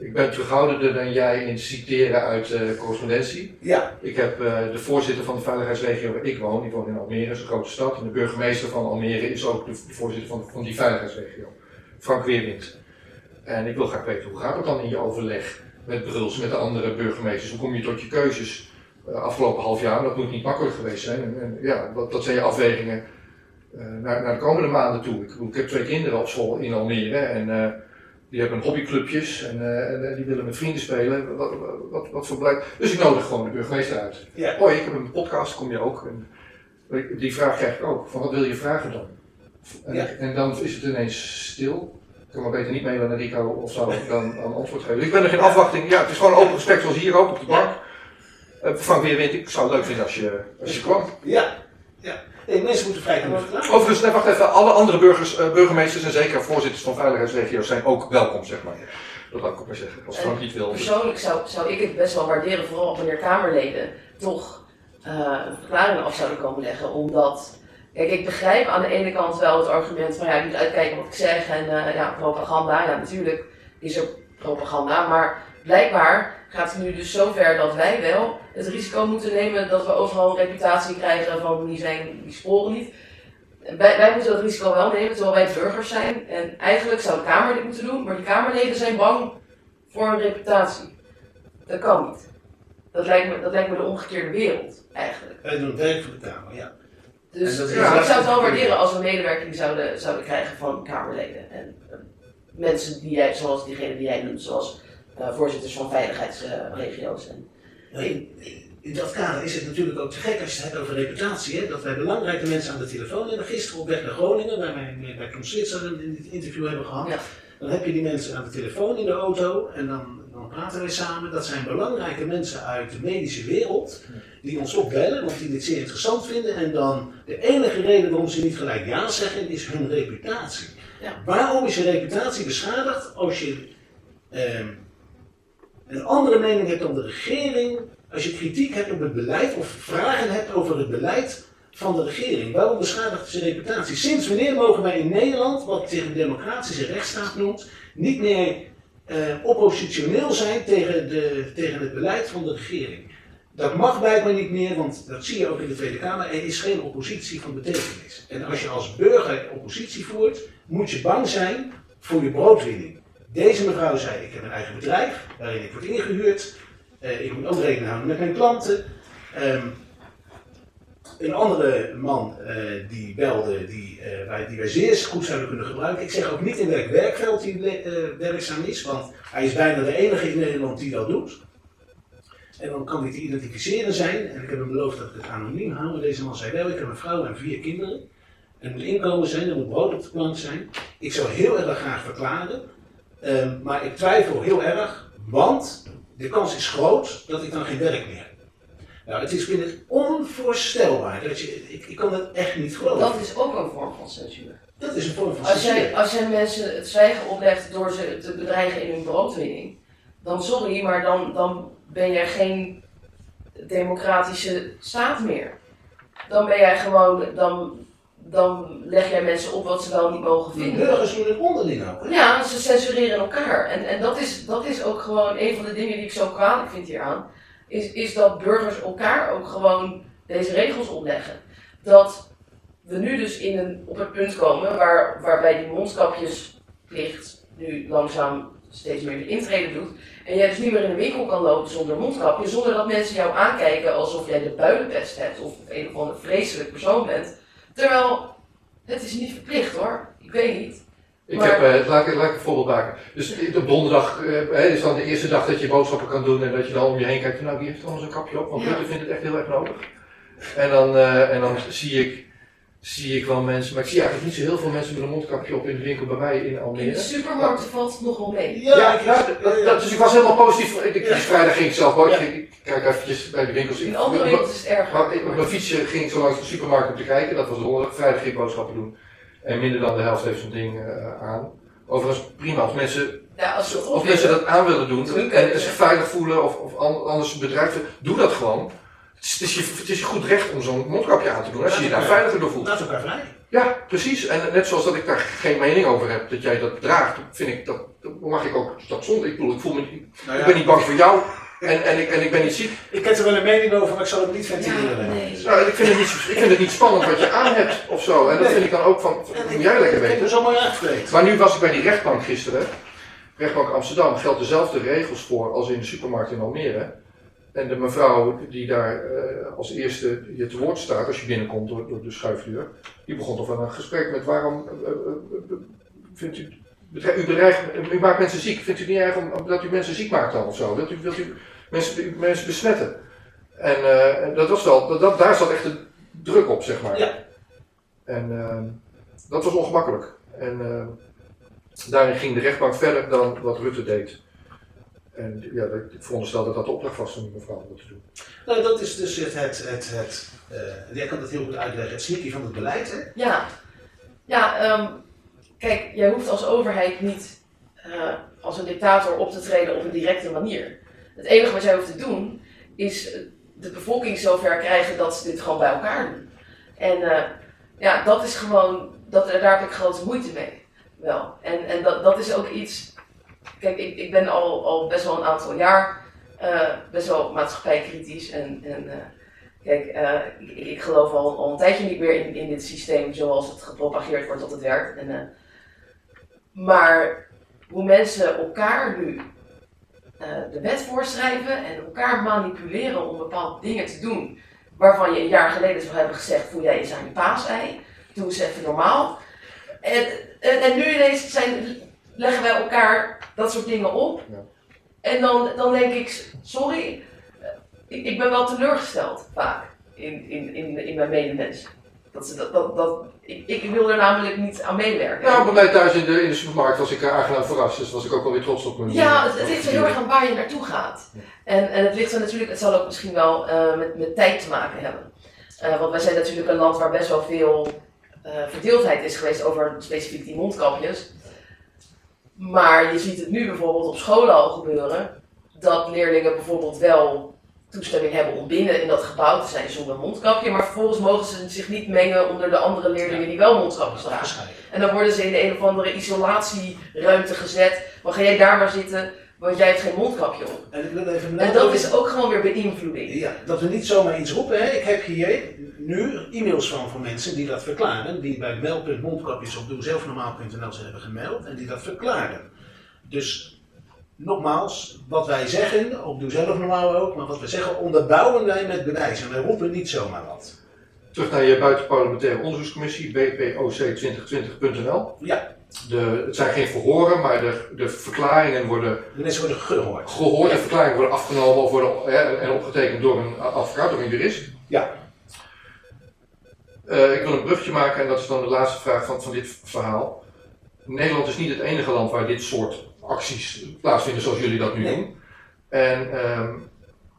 ik ben terughoudender dan jij in citeren uit eh, correspondentie. Ja, Ik heb eh, de voorzitter van de veiligheidsregio waar ik woon, die woont in Almere, dat is een grote stad. En de burgemeester van Almere is ook de, voorzitter van, van die veiligheidsregio, Frank Weerwind. En ik wil graag weten, hoe gaat het dan in je overleg met Bruls, met de andere burgemeesters? Hoe kom je tot je keuzes? Uh, afgelopen half jaar, dat moet niet makkelijk geweest zijn. En, en ja, dat, dat zijn je afwegingen uh, naar, naar de komende maanden toe. Ik, ik, heb twee kinderen op school in Almere en uh, die hebben hobbyclubjes en, uh, en die willen met vrienden spelen. Wat, wat, wat voor beleid. Dus ik nodig gewoon de burgemeester uit. Ja. Hoi, ik heb een podcast, kom je ook? En die vraag krijg ik ook. Van wat wil je vragen dan? En, Ja. en dan is het ineens stil. Ik kan maar beter niet mailen naar Rico of zo dan, antwoord geven. Dus ik ben er geen afwachting. Ja, het is gewoon open gesprek zoals hier ook op de bank. Uh, Frank Weerwind, ik zou het leuk vinden als je, als je kwam. Ja, ja. Nee, mensen moeten vrij kunnen verklaren. Overigens, nee, wacht even. Alle andere burgers, uh, burgemeesters en zeker voorzitters van veiligheidsregio's zijn ook welkom, zeg maar. Dat laat ik ook maar zeggen. Als Frank niet wil. Persoonlijk zou, zou ik het best wel waarderen, vooral wanneer Kamerleden toch uh, een verklaring af zouden komen leggen. Omdat, kijk, ik begrijp aan de ene kant wel het argument van ja, ik moet uitkijken wat ik zeg en uh, ja, propaganda. Ja, natuurlijk is er propaganda, maar blijkbaar gaat het nu dus zover dat wij wel het risico moeten nemen dat we overal een reputatie krijgen van die, zijn, die sporen niet. Wij, wij moeten dat risico wel nemen, terwijl wij burgers zijn. En eigenlijk zou de Kamer dit moeten doen, maar die Kamerleden zijn bang voor een reputatie. Dat kan niet. Dat lijkt me, dat lijkt me de omgekeerde wereld, eigenlijk. Wij doen werk voor de Kamer, ja. Dus, ik zou het wel waarderen als we medewerking zouden, zouden krijgen van Kamerleden. En mensen die jij, zoals diegene die jij noemt, zoals voorzitters van veiligheidsregio's. en In, in dat kader is het natuurlijk ook te gek als je het hebt over reputatie. Hè? Dat wij belangrijke mensen aan de telefoon hebben. Gisteren op weg naar Groningen, waar wij bij Tom Switzer in dit interview hebben gehad. Ja. Dan heb je die mensen aan de telefoon in de auto en dan, dan praten wij samen. Dat zijn belangrijke mensen uit de medische wereld die ons opbellen, want die dit zeer interessant vinden. En dan de enige reden waarom ze niet gelijk ja zeggen, is hun reputatie. Ja. Waarom is je reputatie beschadigd als je ehm, een andere mening hebt dan de regering, als je kritiek hebt op het beleid of vragen hebt over het beleid van de regering? Waarom beschadigt zijn reputatie? Sinds wanneer mogen wij in Nederland, wat zich een democratische rechtsstaat noemt, niet meer eh, oppositioneel zijn tegen, de, tegen het beleid van de regering? Dat mag blijkbaar niet meer, want dat zie je ook in de Tweede Kamer. Er is geen oppositie van betekenis. En als je als burger oppositie voert, moet je bang zijn voor je broodwinning. Deze mevrouw zei: Ik heb een eigen bedrijf waarin ik word ingehuurd. Uh, ik moet ook rekening houden met mijn klanten. Um, een andere man eh, die belde, die, eh, wij, die wij zeer goed zouden kunnen gebruiken. Ik zeg ook niet in welk werkveld hij eh, werkzaam is, want hij is bijna de enige in Nederland die dat doet. En dan kan hij te identificeren zijn. En ik heb hem beloofd dat ik het anoniem hou. Deze man zei wel, ik heb een vrouw en vier kinderen. Er moet inkomen zijn, er moet brood op de plank zijn. Ik zou heel erg graag verklaren. Ehm, maar ik twijfel heel erg, want de kans is groot dat ik dan geen werk meer heb. Nou, het is binnen onvoorstelbaar. Dat je, ik, ik kan het echt niet geloven. Dat is ook een vorm van censuur. Dat is een vorm van Als censuur. jij, als jij mensen het zwijgen oplegt door ze te bedreigen in hun broodwinning, dan sorry, maar dan, dan ben jij geen democratische staat meer. Dan ben jij gewoon, dan, dan leg jij mensen op wat ze wel niet mogen vinden. burgers doen het onderling ook. hè? Ja, ze censureren elkaar. En, en dat, is, dat is ook gewoon een van de dingen die ik zo kwalijk vind hieraan. Is, is dat burgers elkaar ook gewoon deze regels opleggen. Dat we nu dus in een, op het punt komen waar, waarbij die mondkapjesplicht nu langzaam steeds meer de intrede doet. En jij dus niet meer in de winkel kan lopen zonder mondkapje, zonder dat mensen jou aankijken alsof jij de builenpest hebt of een of andere vreselijk persoon bent. Terwijl, het is niet verplicht hoor. Ik weet niet. Ik Maar- heb, eh, laat, ik, laat ik een voorbeeld maken. Dus op donderdag eh, is dan de eerste dag dat je boodschappen kan doen en dat je dan om je heen kijkt. Nou, wie heeft dan zo'n kapje op? Want Ja. Rutte vindt het echt heel erg nodig. En dan, eh, en dan zie, ik, zie ik wel mensen, maar ik zie eigenlijk niet zo heel veel mensen met een mondkapje op in de winkel bij mij in In de Almere. supermarkt valt het nog wel mee. Ja, ik- ja, dat, dat- dus ik was helemaal positief. Ik, Ja. Vrijdag ging ik zelf ook. Ja. Ik, ik kijk eventjes bij de winkels. In Ik- andere winkels is het erger. Op mijn fietsje ging ik zo langs de supermarkt om te kijken. Dat was donderdag. Vrijdag ging ik boodschappen doen. En minder dan de helft heeft zo'n ding eh, aan. Overigens prima als mensen Ja, als Of mensen dat aan willen doen en zich veilig voelen of, of an- anders bedrijven, doe dat gewoon. Het is, het, is je, het is je goed recht om zo'n mondkapje aan te doen als je je daar veiliger door voelt. Laat elkaar vrij. Ja, precies. En net zoals dat ik daar geen mening over heb dat jij dat draagt, vind ik dat, dat mag ik ook dat zonder. Ik bedoel, ik voel me niet, Nou ik ben niet bang voor jou en, en, ik, en ik ben niet ziek. Ik heb er wel een mening over, maar ik zal het niet Ja, ventileren. nee. Nou, ik, vind het niet, ik vind het niet spannend wat je aan hebt of zo. En dat vind ik dan ook van, moet jij lekker Ik heb weten. er zo mooi uitgekleed. Maar nu was ik bij die rechtbank gisteren. Rechtbank Amsterdam geldt dezelfde regels voor als in de supermarkt in Almere. En de mevrouw die daar eh, als eerste je te woord staat als je binnenkomt door, door de schuifdeur, die begon toch wel een gesprek met waarom eh, eh, vindt u, u, bedreigt, u maakt mensen ziek. Vindt u niet erg om, dat u mensen ziek maakt dan of zo? Wilt u, wilt u mensen, mensen besmetten? En dat was wel, dat, dat- daar zat echt de druk op, zeg maar. Ja. En eh, dat was ongemakkelijk. En eh, daarin ging de rechtbank verder dan wat Rutte deed. En ja, ik veronderstel dat dat de opdracht was om die mevrouw dat te doen. Nou, dat is dus het, het, het, het eh, jij kan dat heel goed uitleggen, het sneaky van het beleid. Hè? Ja, ja ehm, kijk, jij hoeft als overheid niet eh, als een dictator op te treden op een directe manier. Het enige wat jij hoeft te doen is de bevolking zover krijgen dat ze dit gewoon bij elkaar doen. En eh, ja, dat is gewoon, dat, daar heb ik grote moeite mee. Wel. En, en dat, dat is ook iets. Kijk, ik, ik ben al, al best wel een aantal jaar eh, best wel maatschappijkritisch. En, en eh, kijk, eh, ik, geloof al, al een tijdje niet meer in, in dit systeem zoals het gepropageerd wordt dat het werkt. En, maar hoe mensen elkaar nu de wet voorschrijven en elkaar manipuleren om bepaalde dingen te doen waarvan je een jaar geleden zou hebben gezegd: voel jij eens aan je paasei, doe eens even normaal. En, en, en nu ineens zijn, leggen wij elkaar dat soort dingen op. Ja. En dan, dan denk ik: sorry, eh, ik, ik ben wel teleurgesteld vaak in, in, in, in mijn medemens. Dat ze dat, dat, dat, ik, ik wil er namelijk niet aan meewerken. Nou, bij mij thuis in de, in de supermarkt was ik eh, aangenaam verrast, dus was ik ook wel weer trots op mijn Ja, het, het ligt er heel erg aan waar je naartoe gaat. En, en het ligt er natuurlijk, het zal ook misschien wel eh, met, met tijd te maken hebben. Eh, want wij zijn natuurlijk een land waar best wel veel eh, verdeeldheid is geweest over specifiek die mondkapjes. Maar je ziet het nu bijvoorbeeld op scholen al gebeuren, dat leerlingen bijvoorbeeld wel toestemming hebben om binnen in dat gebouw te zijn zonder mondkapje, maar vervolgens mogen ze zich niet mengen onder de andere leerlingen die wel mondkapjes dragen. En dan worden ze in de een of andere isolatieruimte gezet. Maar ga jij daar maar zitten, want jij hebt geen mondkapje op. En ik wil even En melden- dat is ook gewoon weer beïnvloeding. Ja, dat we niet zomaar iets roepen. Hè. Ik heb hier nu e-mails van van mensen die dat verklaren. Die bij meldpunt mondkapjes op doezelfnormaal.nl ze hebben gemeld. En die dat verklaren. Dus nogmaals, wat wij zeggen, op Doe Zelf Normaal ook. Maar wat we zeggen onderbouwen wij met bewijs. En wij roepen niet zomaar wat. Terug naar je buitenparlementaire onderzoekscommissie, bpoc2020.nl. Ja. De, het zijn geen verhoren, maar de, de verklaringen worden De mensen worden gehoord. gehoord. De verklaringen worden afgenomen of worden, hè, en opgetekend door een advocaat, door een jurist. Ja. Eh, ik wil een brugje maken en dat is dan de laatste vraag van, van dit verhaal. Nederland is niet het enige land waar dit soort acties plaatsvinden zoals jullie dat nu Nee. doen. En ehm,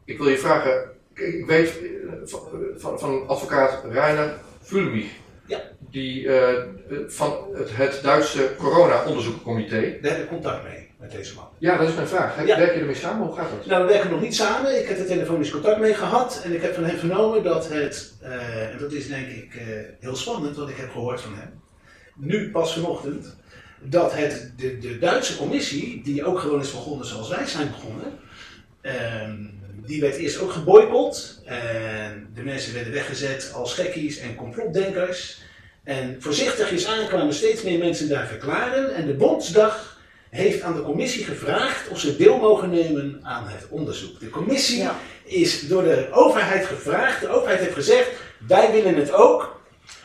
ik wil je vragen, ik, weet eh, van, van, van advocaat Reiner Vulmich, Ja. die eh, van het, het Duitse corona-onderzoekcomité. Daar heb ik contact mee, met deze man. Ja, dat is mijn vraag. Heb- Ja. Werk je ermee samen? Hoe gaat dat? Nou, we werken nog niet samen. Ik heb er telefonisch contact mee gehad. En ik heb van hem vernomen dat het, eh, en dat is denk ik eh, heel spannend wat ik heb gehoord van hem, nu pas vanochtend, dat het de, de Duitse commissie, die ook gewoon is begonnen zoals wij zijn begonnen, ehm, die werd eerst ook geboycott. En de mensen werden weggezet als gekkies en complotdenkers. En voorzichtigjes aan kwamen steeds meer mensen daar verklaren. En de Bondsdag heeft aan de commissie gevraagd of ze deel mogen nemen aan het onderzoek. De commissie Ja. is door de overheid gevraagd. De overheid heeft gezegd: wij willen het ook.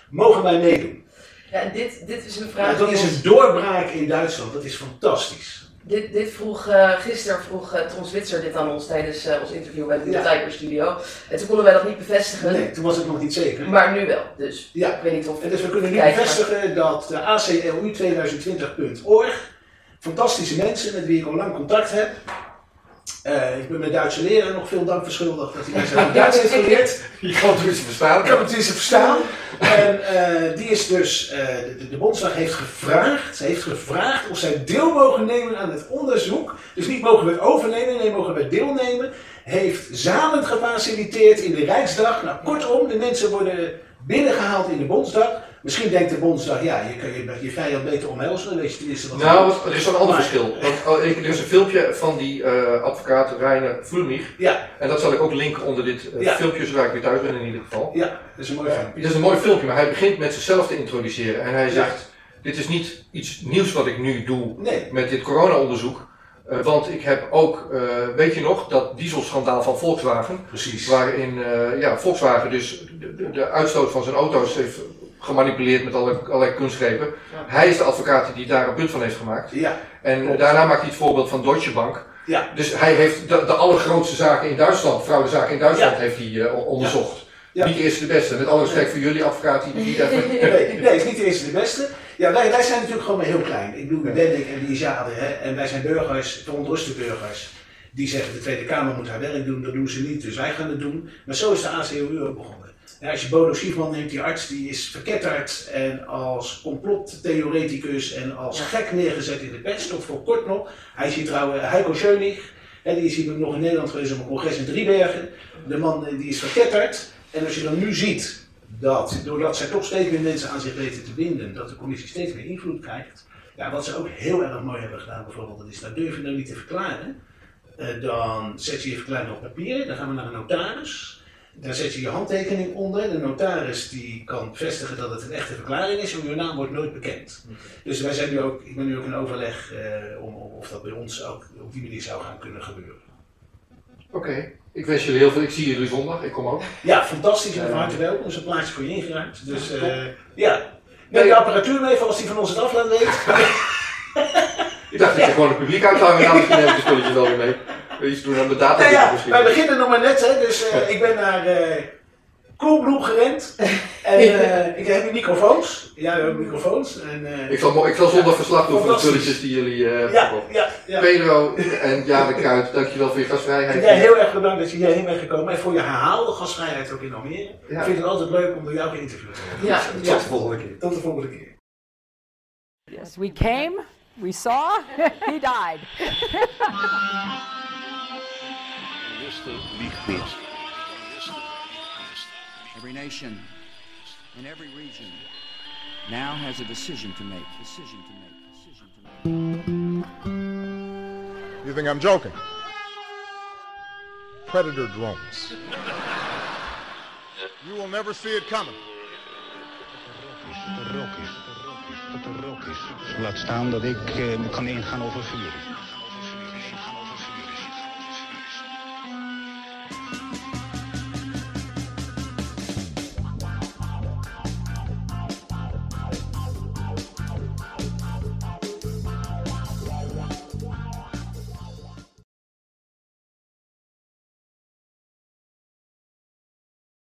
Mogen wij meedoen? Ja, en dit, dit is een vraag. Nou, dat die is een doorbraak in Duitsland. Dat is fantastisch. Dit, dit vroeg, eh, gisteren vroeg Ton Switzer dit aan ons tijdens eh, ons interview bij de Ja. Tiger Studio. En toen konden wij dat niet bevestigen, Nee, toen was het nog niet zeker. maar nu wel. Dus Ja. ik weet niet of... En dus we kunnen nu maar- bevestigen dat de aclu2020.org, fantastische mensen met wie ik al lang contact heb. Eh, ik ben mijn Duitse leraar nog veel dank verschuldigd dat hij mij zo Duits heeft geleerd. Je kan het verstaan. Ik heb het eens verstaan. En eh, die is dus, eh, de, de Bondsdag heeft gevraagd, ze heeft gevraagd of zij deel mogen nemen aan het onderzoek. Dus niet mogen we het overnemen, nee, mogen we deelnemen. Heeft zalen gefaciliteerd in de Rijksdag. Nou, kortom, de mensen worden binnengehaald in de Bondsdag. Misschien denkt de Bondsdag, ja, je kan je, je vijand beter omhelzen, dan weet je tenminste wat Nou, er is een ander Maar- verschil. Want, oh, er is een filmpje van die eh, advocaat Reiner Vulmich. Ja, En dat zal ik ook linken onder dit eh, Ja. filmpje, zodra ik weer thuis ben in ieder geval. ja, dat is een mooi film. Het is een mooi filmpje, maar hij begint met zichzelf te introduceren. En hij zegt, dit is niet iets nieuws wat ik nu doe Nee, met dit corona-onderzoek. Eh, want ik heb ook, weet je nog, dat dieselschandaal van Volkswagen. precies. Waarin eh, ja, Volkswagen dus de, de, de uitstoot van zijn auto's heeft gemanipuleerd met alle, allerlei kunstgrepen. Hij is de advocaat die daar een punt van heeft gemaakt. Ja, En daarna maakt hij het voorbeeld van Deutsche Bank. ja, Dus hij heeft de, de allergrootste zaken in Duitsland, fraudezaken in Duitsland, Ja. heeft hij eh, onderzocht. Ja. Niet de eerste de beste. Met alle respect voor jullie advocaat die niet even... Nee, nee, is niet de eerste de beste. Ja, wij, wij zijn natuurlijk gewoon maar heel klein. Ik bedoel, die ben ik en die Jade. Hè? En wij zijn burgers, verontruste burgers. Die zeggen de Tweede Kamer moet haar werk doen, dat doen ze niet, dus wij gaan het doen. Maar zo is de ACOU ook begonnen. Als je Bodo Schiefman neemt, die arts, die is verketterd en als complottheoreticus en als gek neergezet in de pers, tot voor kort nog. Hij hier trouwens, Heiko Schönig, hè, die is hier nog in Nederland geweest op een congres in Driebergen. De man eh, die is verketterd. En als je dan nu ziet dat, doordat zij toch steeds meer mensen aan zich weten te binden, dat de commissie steeds meer invloed krijgt. Ja, wat ze ook heel erg mooi hebben gedaan bijvoorbeeld, dat is, dat durf je nou niet te verklaren. Eh, dan zet je je verklaring op papier, dan gaan we naar een notaris. Daar zet je je handtekening onder. De notaris die kan bevestigen dat het een echte verklaring is, en je naam wordt nooit bekend. Dus wij zijn nu ook, ik ben nu ook in overleg eh, om, of dat bij ons ook op die manier zou gaan kunnen gebeuren. Oké, ik wens jullie heel veel. Ik zie jullie zondag, ik kom ook. Ja, fantastisch en van harte welkom. Er is een plaatje voor je ingeruimd. Dus Ja, eh, ja. Neem je apparatuur mee als die van ons het af laat weten. Ik dacht dat je gewoon het publiek uit zou hangen. Nou, misschien neem ik de spulletjes wel weer mee. Iets doen aan de data nou ja, wij beginnen nog maar net, hè. Dus eh, ik ben naar eh Coolblue gerend. En eh, ik heb hier microfoons. Ja, we hebben microfoons. En, eh, Ik zal, ik zal zondag verslag doen van de spulletjes die jullie eh ja, verkopen. ja, ja. Pedro en Jade Kruid, dankjewel voor je gastvrijheid. Jij heel erg bedankt dat je hierheen bent gekomen. En voor je herhaalde gastvrijheid ook in Almere. Ja. Ik vind het altijd leuk om door jou geïnterviewd te worden. Ja. Tot de volgende keer. Tot de volgende keer. Yes, we came, we saw, he died. Every nation in every region now has a decision to make. Decision to make. Decision to make. You think I'm joking? Predator drones. You will never see it coming. Laat staan dat ik eh, kan ingaan over vuur.